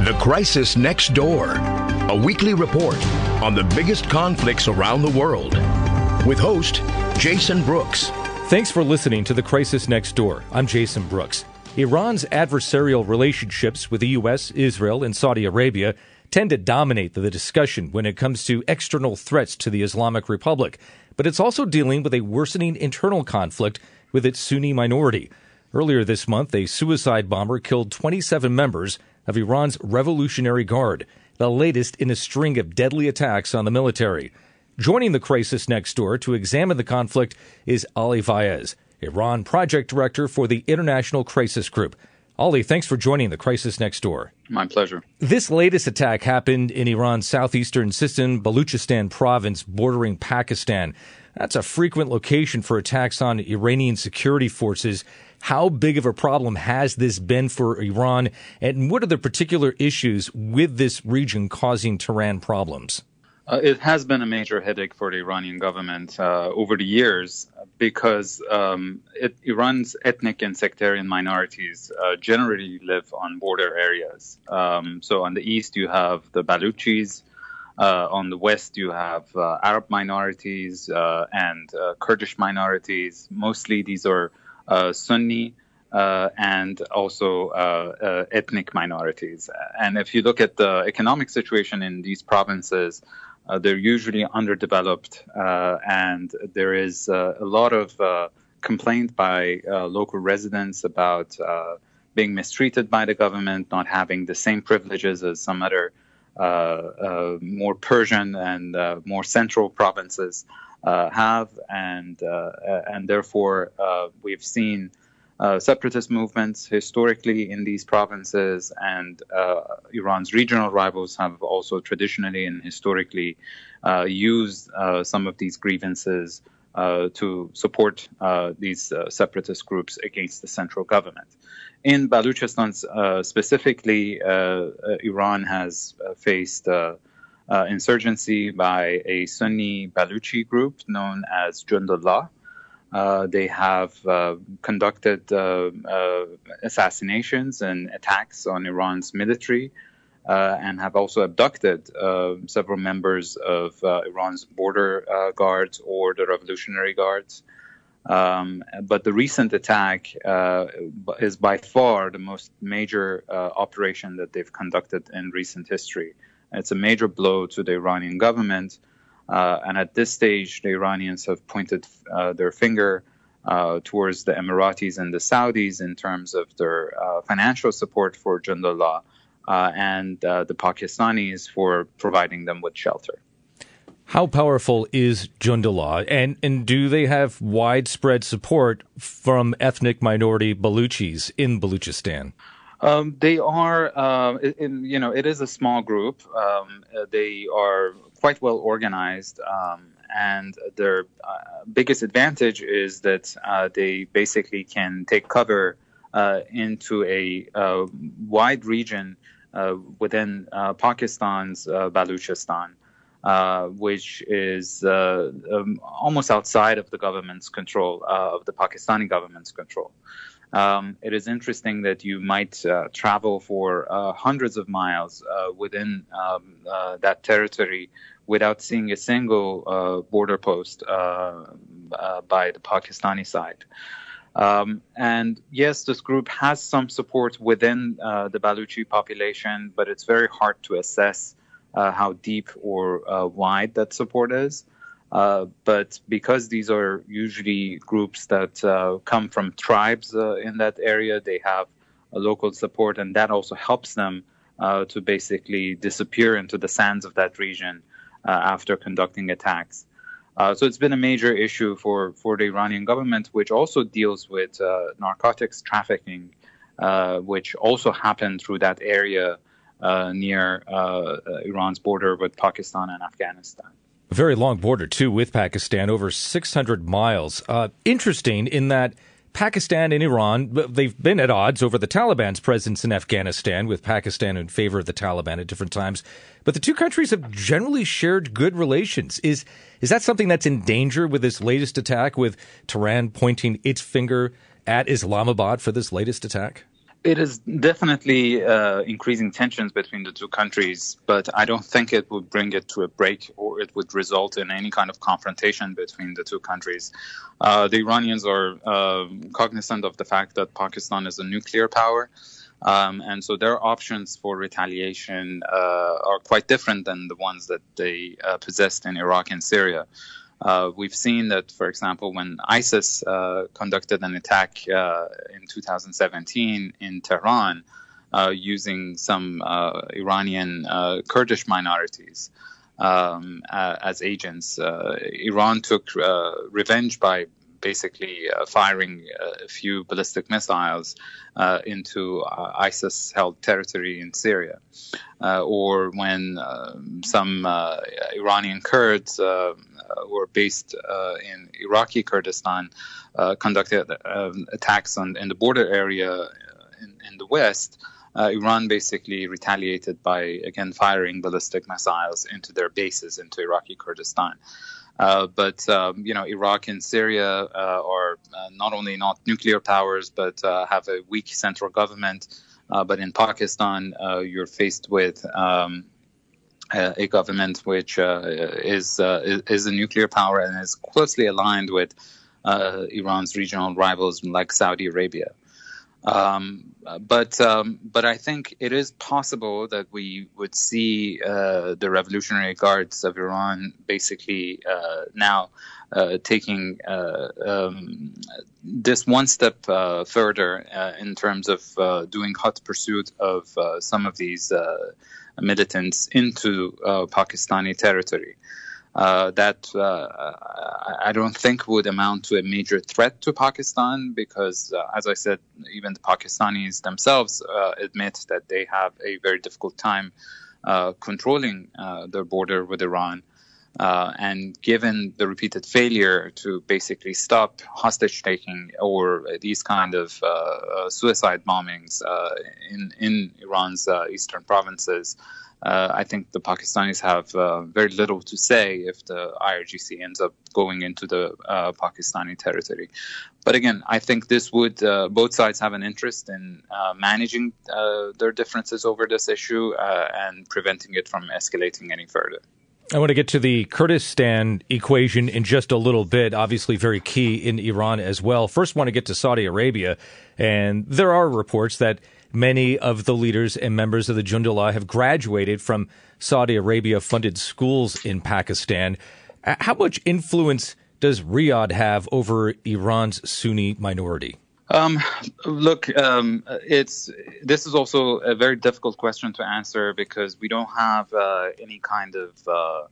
The Crisis Next Door, a weekly report on the biggest conflicts around the world. With host Jason Brooks. Thanks for listening to The Crisis Next Door. I'm Jason Brooks. Iran's adversarial relationships with the U.S., Israel, and Saudi Arabia tend to dominate the discussion when it comes to external threats to the Islamic Republic, but it's also dealing with a worsening internal conflict with its Sunni minority. Earlier this month, a suicide bomber killed 27 members of Iran's Revolutionary Guard, the latest in a string of deadly attacks on the military. Joining the crisis next door to examine the conflict is Ali Vaez. Iran project director for the International Crisis Group. Ali, thanks for joining the Crisis Next Door. My pleasure. This latest attack happened in Iran's southeastern Sistan Baluchistan province bordering Pakistan. That's a frequent location for attacks on Iranian security forces. How big of a problem has this been for Iran, and what are the particular issues with this region causing Tehran problems? Uh, it has been a major headache for the Iranian government uh, over the years because um, it, Iran's ethnic and sectarian minorities uh, generally live on border areas. Um, so on the east, you have the Baluchis. Uh, on the west, you have uh, Arab minorities uh, and Kurdish minorities. Mostly, these are Sunni. and also ethnic minorities. And if you look at the economic situation in these provinces, uh, they're usually underdeveloped, uh, and there is uh, a lot of uh, complaint by uh, local residents about uh, being mistreated by the government, not having the same privileges as some other more Persian and more central provinces have, and and therefore we've seen uh, separatist movements historically in these provinces, and uh, Iran's regional rivals have also traditionally and historically uh, used uh, some of these grievances uh, to support uh, these separatist groups against the central government. In Baluchistan specifically, Iran has faced insurgency by a Sunni Baluchi group known as Jundullah. Uh, they have uh, conducted uh, uh assassinations and attacks on Iran's military uh, and have also abducted uh, several members of Iran's border guards or the Revolutionary Guards. Um, but the recent attack is by far the most major operation that they've conducted in recent history. It's a major blow to the Iranian government. Uh, and at this stage, the Iranians have pointed uh, their finger uh, towards the Emiratis and the Saudis in terms of their uh, financial support for Jundullah uh, and uh, the Pakistanis for providing them with shelter. How powerful is Jundullah, and and do they have widespread support from ethnic minority Baluchis in Baluchistan? Um, they are, uh, in, you know, it is a small group. Um, they are quite well organized. Um, and their uh, biggest advantage is that uh, they basically can take cover uh, into a uh, wide region uh, within uh, Pakistan's Baluchistan, which is um, almost outside of the government's control, of the Pakistani government's control. Um, it is interesting that you might travel for hundreds of miles within um, that territory without seeing a single uh, border post uh, uh, by the Pakistani side. Um, and yes, this group has some support within uh, the Baluchi population, but it's very hard to assess uh, how deep or uh, wide that support is. Uh, but because these are usually groups that uh, come from tribes uh, in that area, they have local support, and that also helps them to basically disappear into the sands of that region uh, after conducting attacks. Uh, so it's been a major issue for, for the Iranian government, which also deals with uh, narcotics trafficking, which also happened through that area near Iran's border with Pakistan and Afghanistan. A very long border, too, with Pakistan, over 600 miles. Uh, interesting in that Pakistan and Iran, they've been at odds over the Taliban's presence in Afghanistan, with Pakistan in favor of the Taliban at different times. But the two countries have generally shared good relations. Is is that something that's in danger with this latest attack, with Tehran pointing its finger at Islamabad for this latest attack? It is definitely uh, increasing tensions between the two countries, but I don't think it would bring it to a break or it would result in any kind of confrontation between the two countries. Uh, the Iranians are uh, cognizant of the fact that Pakistan is a nuclear power. Um, and so their options for retaliation uh, are quite different than the ones that they uh, possessed in Iraq and Syria. Uh, we've seen that, for example, when ISIS uh, conducted an attack uh, in 2017 in Tehran uh, using some uh, Iranian uh, Kurdish minorities um, as agents, Iran took revenge by basically uh, firing uh, a few ballistic missiles uh, into ISIS held territory in Syria. or when um, some Iranian Kurds uh, who are based uh, in Iraqi Kurdistan uh, conducted um, attacks on in the border area in, in the west. Uh, Iran basically retaliated by again firing ballistic missiles into their bases into Iraqi Kurdistan. Uh, but um, you know, Iraq and Syria uh, are not only not nuclear powers, but have a weak central government. but in Pakistan, you're faced with um, uh, a government which uh, is, uh, is a nuclear power and is closely aligned with uh, Iran's regional rivals like Saudi Arabia. Um, but um, but I think it is possible that we would see uh, the Revolutionary Guards of Iran basically uh, now taking um, this one step further in terms of doing hot pursuit of some of these militants into uh, Pakistani territory. Uh, that uh, I don't think would amount to a major threat to Pakistan because, uh, as I said, even the Pakistanis themselves uh, admit that they have a very difficult time uh, controlling their border with Iran. Uh, and given the repeated failure to basically stop hostage taking or these kind of uh, uh suicide bombings uh, in in Iran's uh, eastern provinces, Uh, I think the Pakistanis have uh, very little to say if the IRGC ends up going into the uh, Pakistani territory. But again, I think this would both sides have an interest in managing their differences over this issue and preventing it from escalating any further. I want to get to the Kurdistan equation in just a little bit, obviously very key in Iran as well. First, want to get to Saudi Arabia. And there are reports that many of the leaders and members of the Jundullah have graduated from Saudi Arabia funded schools in Pakistan. How much influence does Riyadh have over Iran's Sunni minority? Um, look, um, it's this is also a very difficult question to answer because we don't have uh, any kind of uh,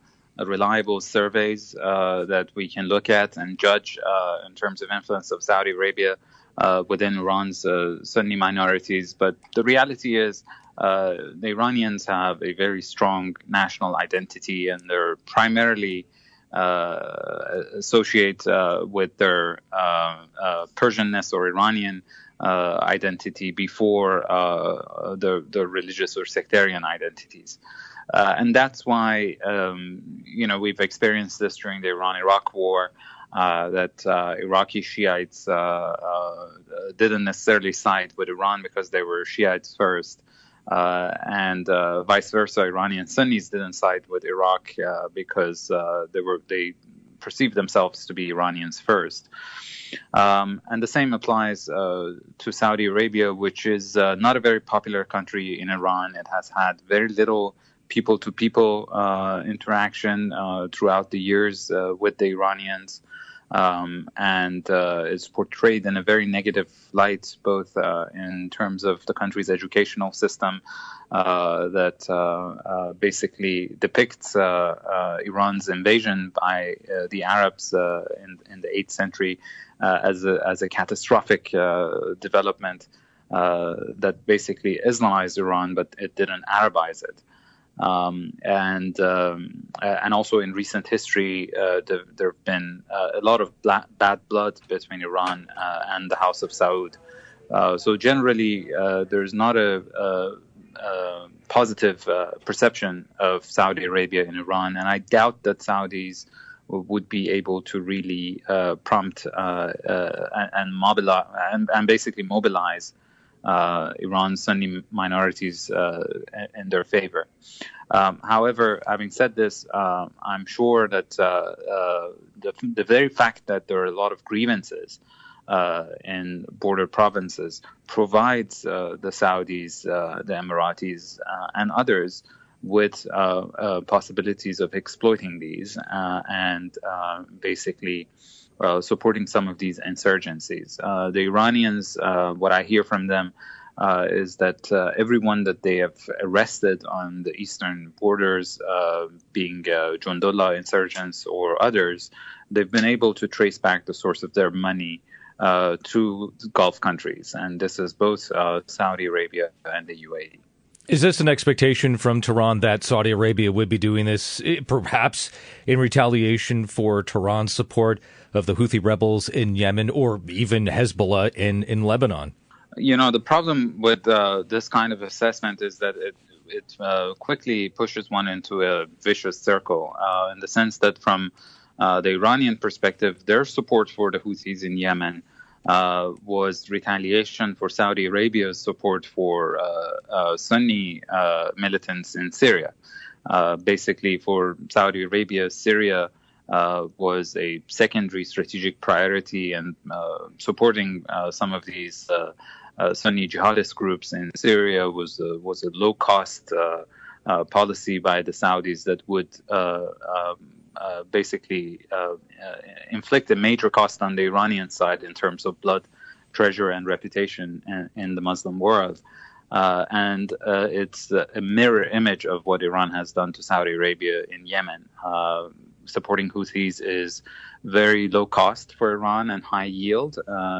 reliable surveys uh, that we can look at and judge uh, in terms of influence of Saudi Arabia uh, within Iran's uh, Sunni minorities. But the reality is. the Iranians have a very strong national identity, and they're primarily uh, associate uh, with their uh, Persianness or Iranian identity before the, the religious or sectarian identities. Uh, and that's why um, you know we've experienced this during the Iran-Iraq War. Uh, that uh, Iraqi Shiites didn't necessarily side with Iran because they were Shiites first, uh, and uh, vice versa, Iranian Sunnis didn't side with Iraq uh, because uh, they were they perceived themselves to be Iranians first. Um, and the same applies uh, to Saudi Arabia, which is uh, not a very popular country in Iran. It has had very little people to people interaction throughout the years with the Iranians um, and uh, is portrayed in a very negative light, both uh, in terms of the country's educational system uh, that uh, uh, basically depicts uh, Iran's invasion by the Arabs in, in, the 8th century as, a, as a catastrophic development. that basically Islamized Iran, but it didn't Arabize it. Um, and um, and also in recent history, uh, there, there, have been uh, a lot of black, bad blood between Iran uh, and the House of Saud. Uh, so generally, uh, there's not a, a, a positive uh, perception of Saudi Arabia in Iran, and I doubt that Saudis would be able to really prompt and mobilize and, and basically mobilize Iran's Sunni minorities uh, in their favor. Um, however, having said this, uh, I'm sure that uh, uh, the, the, very fact that there are a lot of grievances uh, in border provinces provides the Saudis, the Emiratis, and others with possibilities of exploiting these and basically uh, supporting some of these insurgencies. Uh, the Iranians, uh, what I hear from them, uh, is that uh, everyone that they have arrested on the eastern borders, uh, being uh, Jundullah insurgents or others, they've been able to trace back the source of their money to Gulf countries, and this is both Saudi Arabia and the UAE. Is this an expectation from Tehran that Saudi Arabia would be doing this, eh, perhaps in retaliation for Tehran's support of the Houthi rebels in Yemen or even Hezbollah in, in Lebanon? You know, the problem with uh, this kind of assessment is that it, it uh, quickly pushes one into a vicious circle uh, in the sense that, from uh, the Iranian perspective, their support for the Houthis in Yemen uh, was retaliation for Saudi Arabia's support for uh, uh, Sunni uh, militants in Syria. Basically, for Saudi Arabia, Syria was a secondary strategic priority, and supporting some of these Sunni jihadist groups in Syria was was a low cost policy by the Saudis that would. Um, basically uh, uh, inflict a major cost on the Iranian side in terms of blood, treasure, and reputation in, in the Muslim world. Uh, and uh, it's a mirror image of what Iran has done to Saudi Arabia in Yemen. Uh, supporting Houthis is very low cost for Iran and high yield.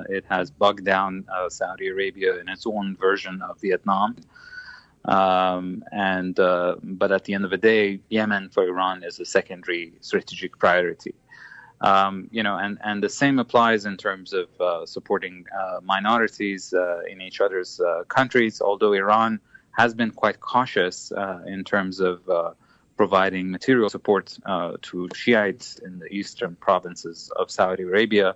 it has bogged down Saudi Arabia in its own version of Vietnam. Um, and uh, but at the end of the day, Yemen for Iran is a secondary strategic priority. Um, you know, and, and the same applies in terms of uh, supporting uh, minorities uh, in each other's uh, countries. Although Iran has been quite cautious uh, in terms of providing material support to Shiites in the eastern provinces of Saudi Arabia,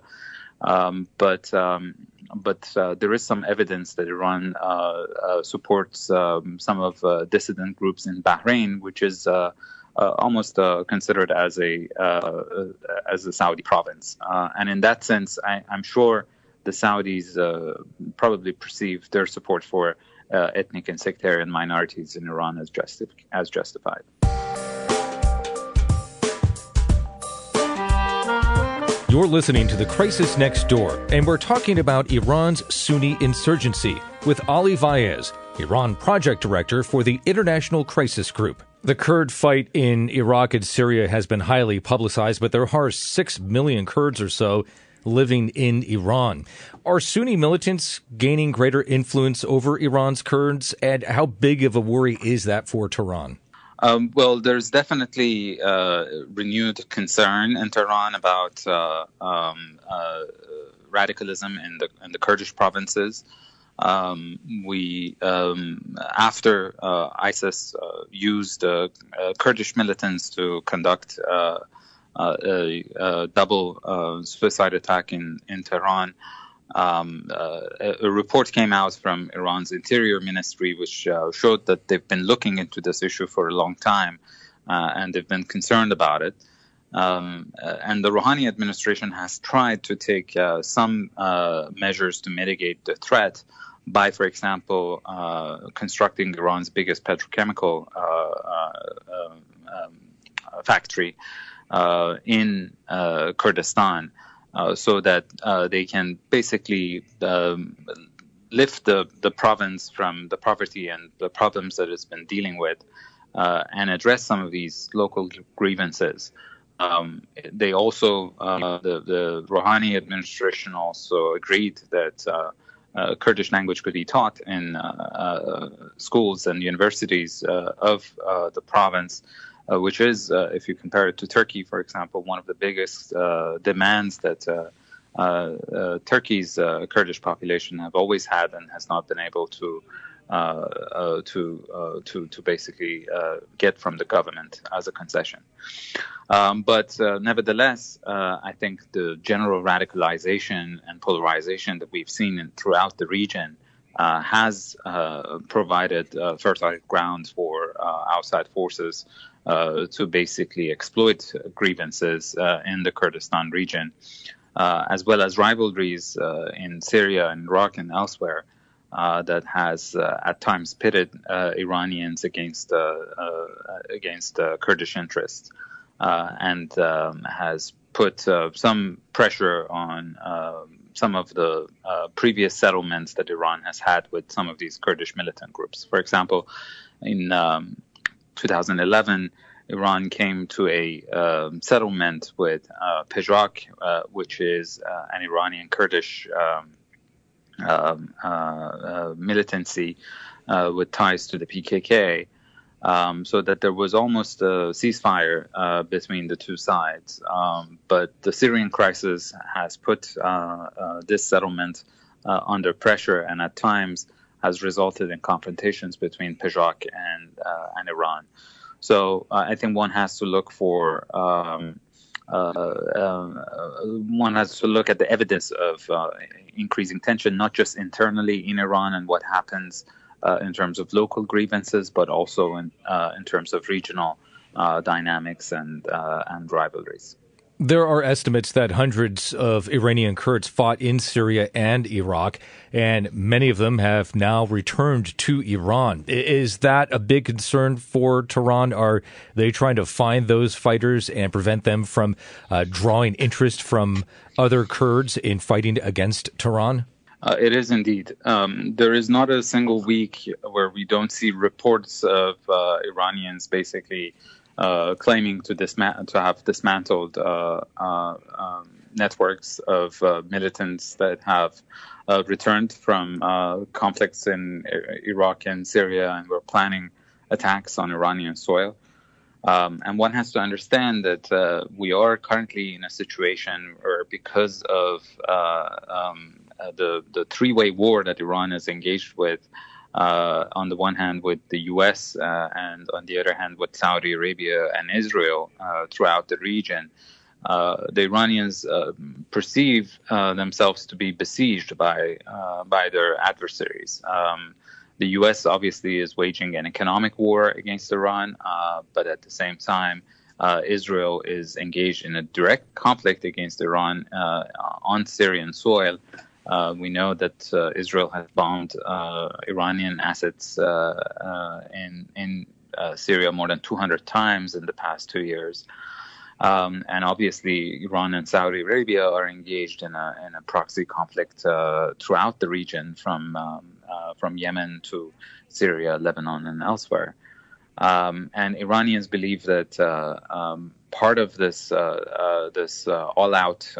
um, but um, but uh, there is some evidence that Iran uh, uh, supports um, some of uh, dissident groups in Bahrain, which is uh, uh, almost considered as a as a Saudi province. and in that sense, I, am sure the Saudis probably perceive their support for ethnic and sectarian minorities in Iran as, justi- as justified. You're listening to The Crisis Next Door, and we're talking about Iran's Sunni insurgency with Ali Vaez, Iran project director for the International Crisis Group. The Kurd fight in Iraq and Syria has been highly publicized, but there are 6 million Kurds or so living in Iran. Are Sunni militants gaining greater influence over Iran's Kurds, and how big of a worry is that for Tehran? Um, well, there's definitely uh, renewed concern in Tehran about uh, um, uh, radicalism in the in the Kurdish provinces. Um, we um, after uh, ISIS uh, used uh, Kurdish militants to conduct a, a, double suicide attack in in Tehran. Um, uh, a, report came out from Iran's interior ministry, which uh, showed that they've been looking into this issue for a long time uh, and they've been concerned about it. Um, uh, and the Rouhani administration has tried to take uh, some uh, measures to mitigate the threat by, for example, constructing Iran's biggest petrochemical um, um factory in Kurdistan so that uh, they can basically um, lift the, the province from the poverty and the problems that it's been dealing with uh, and address some of these local grievances. Um, they also, uh, the, the Rouhani administration also agreed that uh, uh, Kurdish language could be taught in schools and universities of the province. Uh, which is, uh, if you compare it to Turkey, for example, one of the biggest uh, demands that Turkey's Kurdish population have always had and has not been able to to to to basically get from the government as a concession. Um, but nevertheless, I think the general radicalization and polarization that we've seen in, throughout the region uh, has uh, provided uh, fertile ground for outside forces uh, to basically exploit grievances uh, in the Kurdistan region, uh, as well as rivalries in Syria and Iraq and elsewhere. that has at times pitted Iranians against against Kurdish interests, and um, has put some pressure on um, some of the uh, previous settlements that Iran has had with some of these Kurdish militant groups. For example, in um, 2011, Iran came to a um, settlement with uh, PJAK, uh, which is uh, an Iranian Kurdish um, um uh, uh, militancy uh, with ties to the PKK. Um, so that there was almost a ceasefire between the two sides. Um, but the Syrian crisis has put this settlement under pressure and at times has resulted in confrontations between PJAK and, and Iran. So uh, I think one has to look for um, uh, uh, one has to look at the evidence of uh, increasing tension, not just internally in Iran and what happens uh, in terms of local grievances, but also in uh, in terms of regional dynamics and and rivalries. There are estimates that hundreds of Iranian Kurds fought in Syria and Iraq, and many of them have now returned to Iran. Is that a big concern for Tehran? Are they trying to find those fighters and prevent them from uh, drawing interest from other Kurds in fighting against Tehran? Uh, it is indeed. Um, there is not a single week where we don't see reports of uh, Iranians basically uh, claiming to to have dismantled uh, uh, um, networks of uh, militants that have uh, returned from conflicts in Iraq and Syria and were planning attacks on Iranian soil. Um, and one has to understand that we are currently in a situation where, because of um, the the three way war that Iran is engaged with, uh, on the one hand with the U.S. Uh, and on the other hand with Saudi Arabia and Israel uh, throughout the region. Uh, the Iranians uh, perceive uh, themselves to be besieged by by their adversaries. Um, the U.S. obviously is waging an economic war against Iran, but at the same time, Israel is engaged in a direct conflict against Iran on Syrian soil. Uh, we know that uh, Israel has bombed uh, Iranian assets uh, uh, in in uh, Syria more than 200 times in the past two years. Um, and obviously, Iran and Saudi Arabia are engaged in a, in a proxy conflict throughout the region, from um, from Yemen to Syria, Lebanon, and elsewhere. Um, and Iranians believe that um, part of this this all-out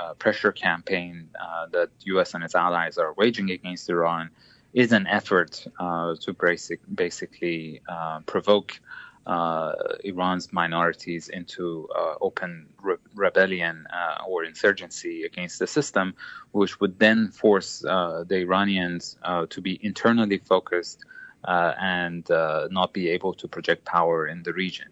uh, pressure campaign uh, that U.S. and its allies are waging against Iran is an effort uh, to basic, basically uh, provoke uh, Iran's minorities into open re- rebellion or insurgency against the system, which would then force the Iranians to be internally focused and not be able to project power in the region.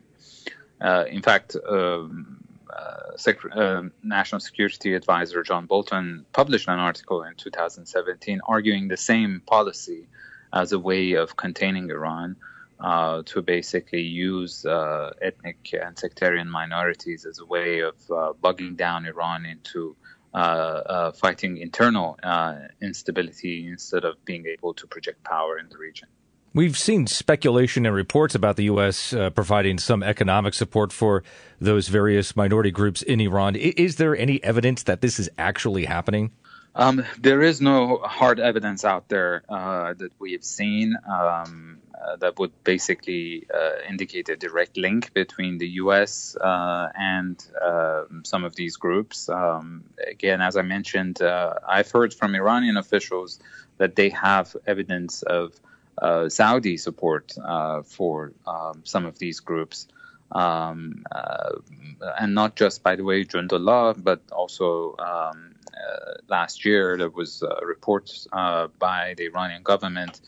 in fact, um, uh, Sec- uh, National Security Advisor John Bolton published an article in 2017 arguing the same policy as a way of containing Iran. Uh, to basically use uh, ethnic and sectarian minorities as a way of uh, bugging down Iran into uh, fighting internal instability instead of being able to project power in the region. We've seen speculation and reports about the U.S. Uh, providing some economic support for those various minority groups in Iran. Is there any evidence that this is actually happening? Um, there is no hard evidence out there uh, that we have seen. Um, uh, that would basically uh, indicate a direct link between the U.S. Uh, and um, some of these groups. Um, again, as I mentioned, uh, I've heard from Iranian officials that they have evidence of Saudi support for um, some of these groups. Um, and not just, by the way, Jundullah, but also um, last year there was a reports by the Iranian government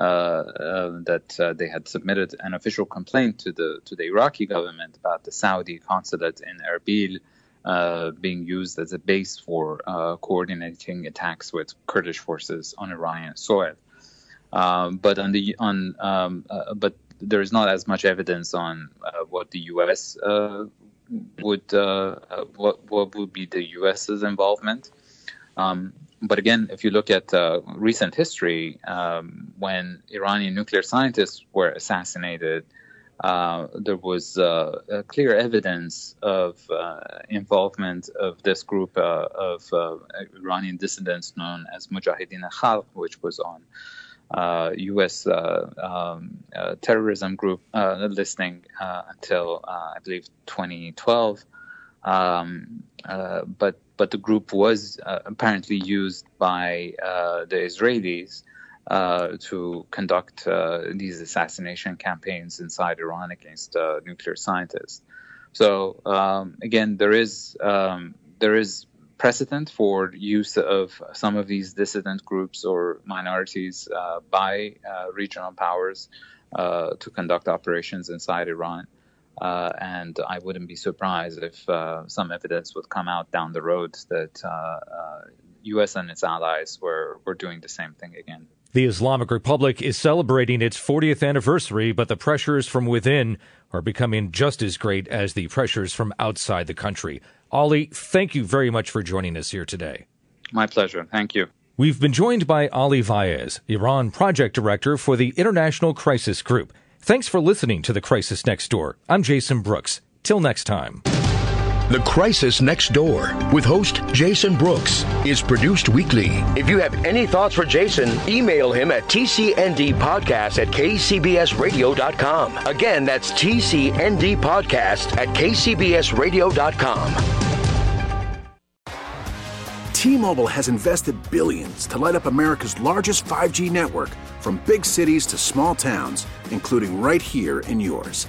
uh, uh, that uh, they had submitted an official complaint to the to the Iraqi government about the Saudi consulate in Erbil uh, being used as a base for uh, coordinating attacks with Kurdish forces on Iranian soil. Um, but on the on um, uh, but there is not as much evidence on what the U.S. would what what would be the U.S.'s involvement. Um, but again, if you look at uh, recent history, um, when Iranian nuclear scientists were assassinated, uh, there was uh, clear evidence of uh, involvement of this group uh, of uh, Iranian dissidents known as Mujahideen Khalq, which was on U.S. Um, terrorism group listing until I believe 2012. Um, but but the group was uh, apparently used by uh, the Israelis uh, to conduct uh, these assassination campaigns inside Iran against uh, nuclear scientists. So um, again, there is um, there is precedent for use of some of these dissident groups or minorities uh, by regional powers to conduct operations inside Iran. Uh, and I wouldn't be surprised if uh, some evidence would come out down the road that uh, U.S. Uh, and its allies were, were doing the same thing again. The Islamic Republic is celebrating its 40th anniversary, but the pressures from within are becoming just as great as the pressures from outside the country. Ali, thank you very much for joining us here today. My pleasure. Thank you. We've been joined by Ali Vaez, Iran Project Director for the International Crisis Group. Thanks for listening to The Crisis Next Door. I'm Jason Brooks. Till next time. The Crisis Next Door with host Jason Brooks is produced weekly. If you have any thoughts for Jason, email him at tcndpodcast at kcbsradio.com. Again, that's tcndpodcast at kcbsradio.com. T-Mobile has invested billions to light up America's largest 5G network from big cities to small towns, including right here in yours.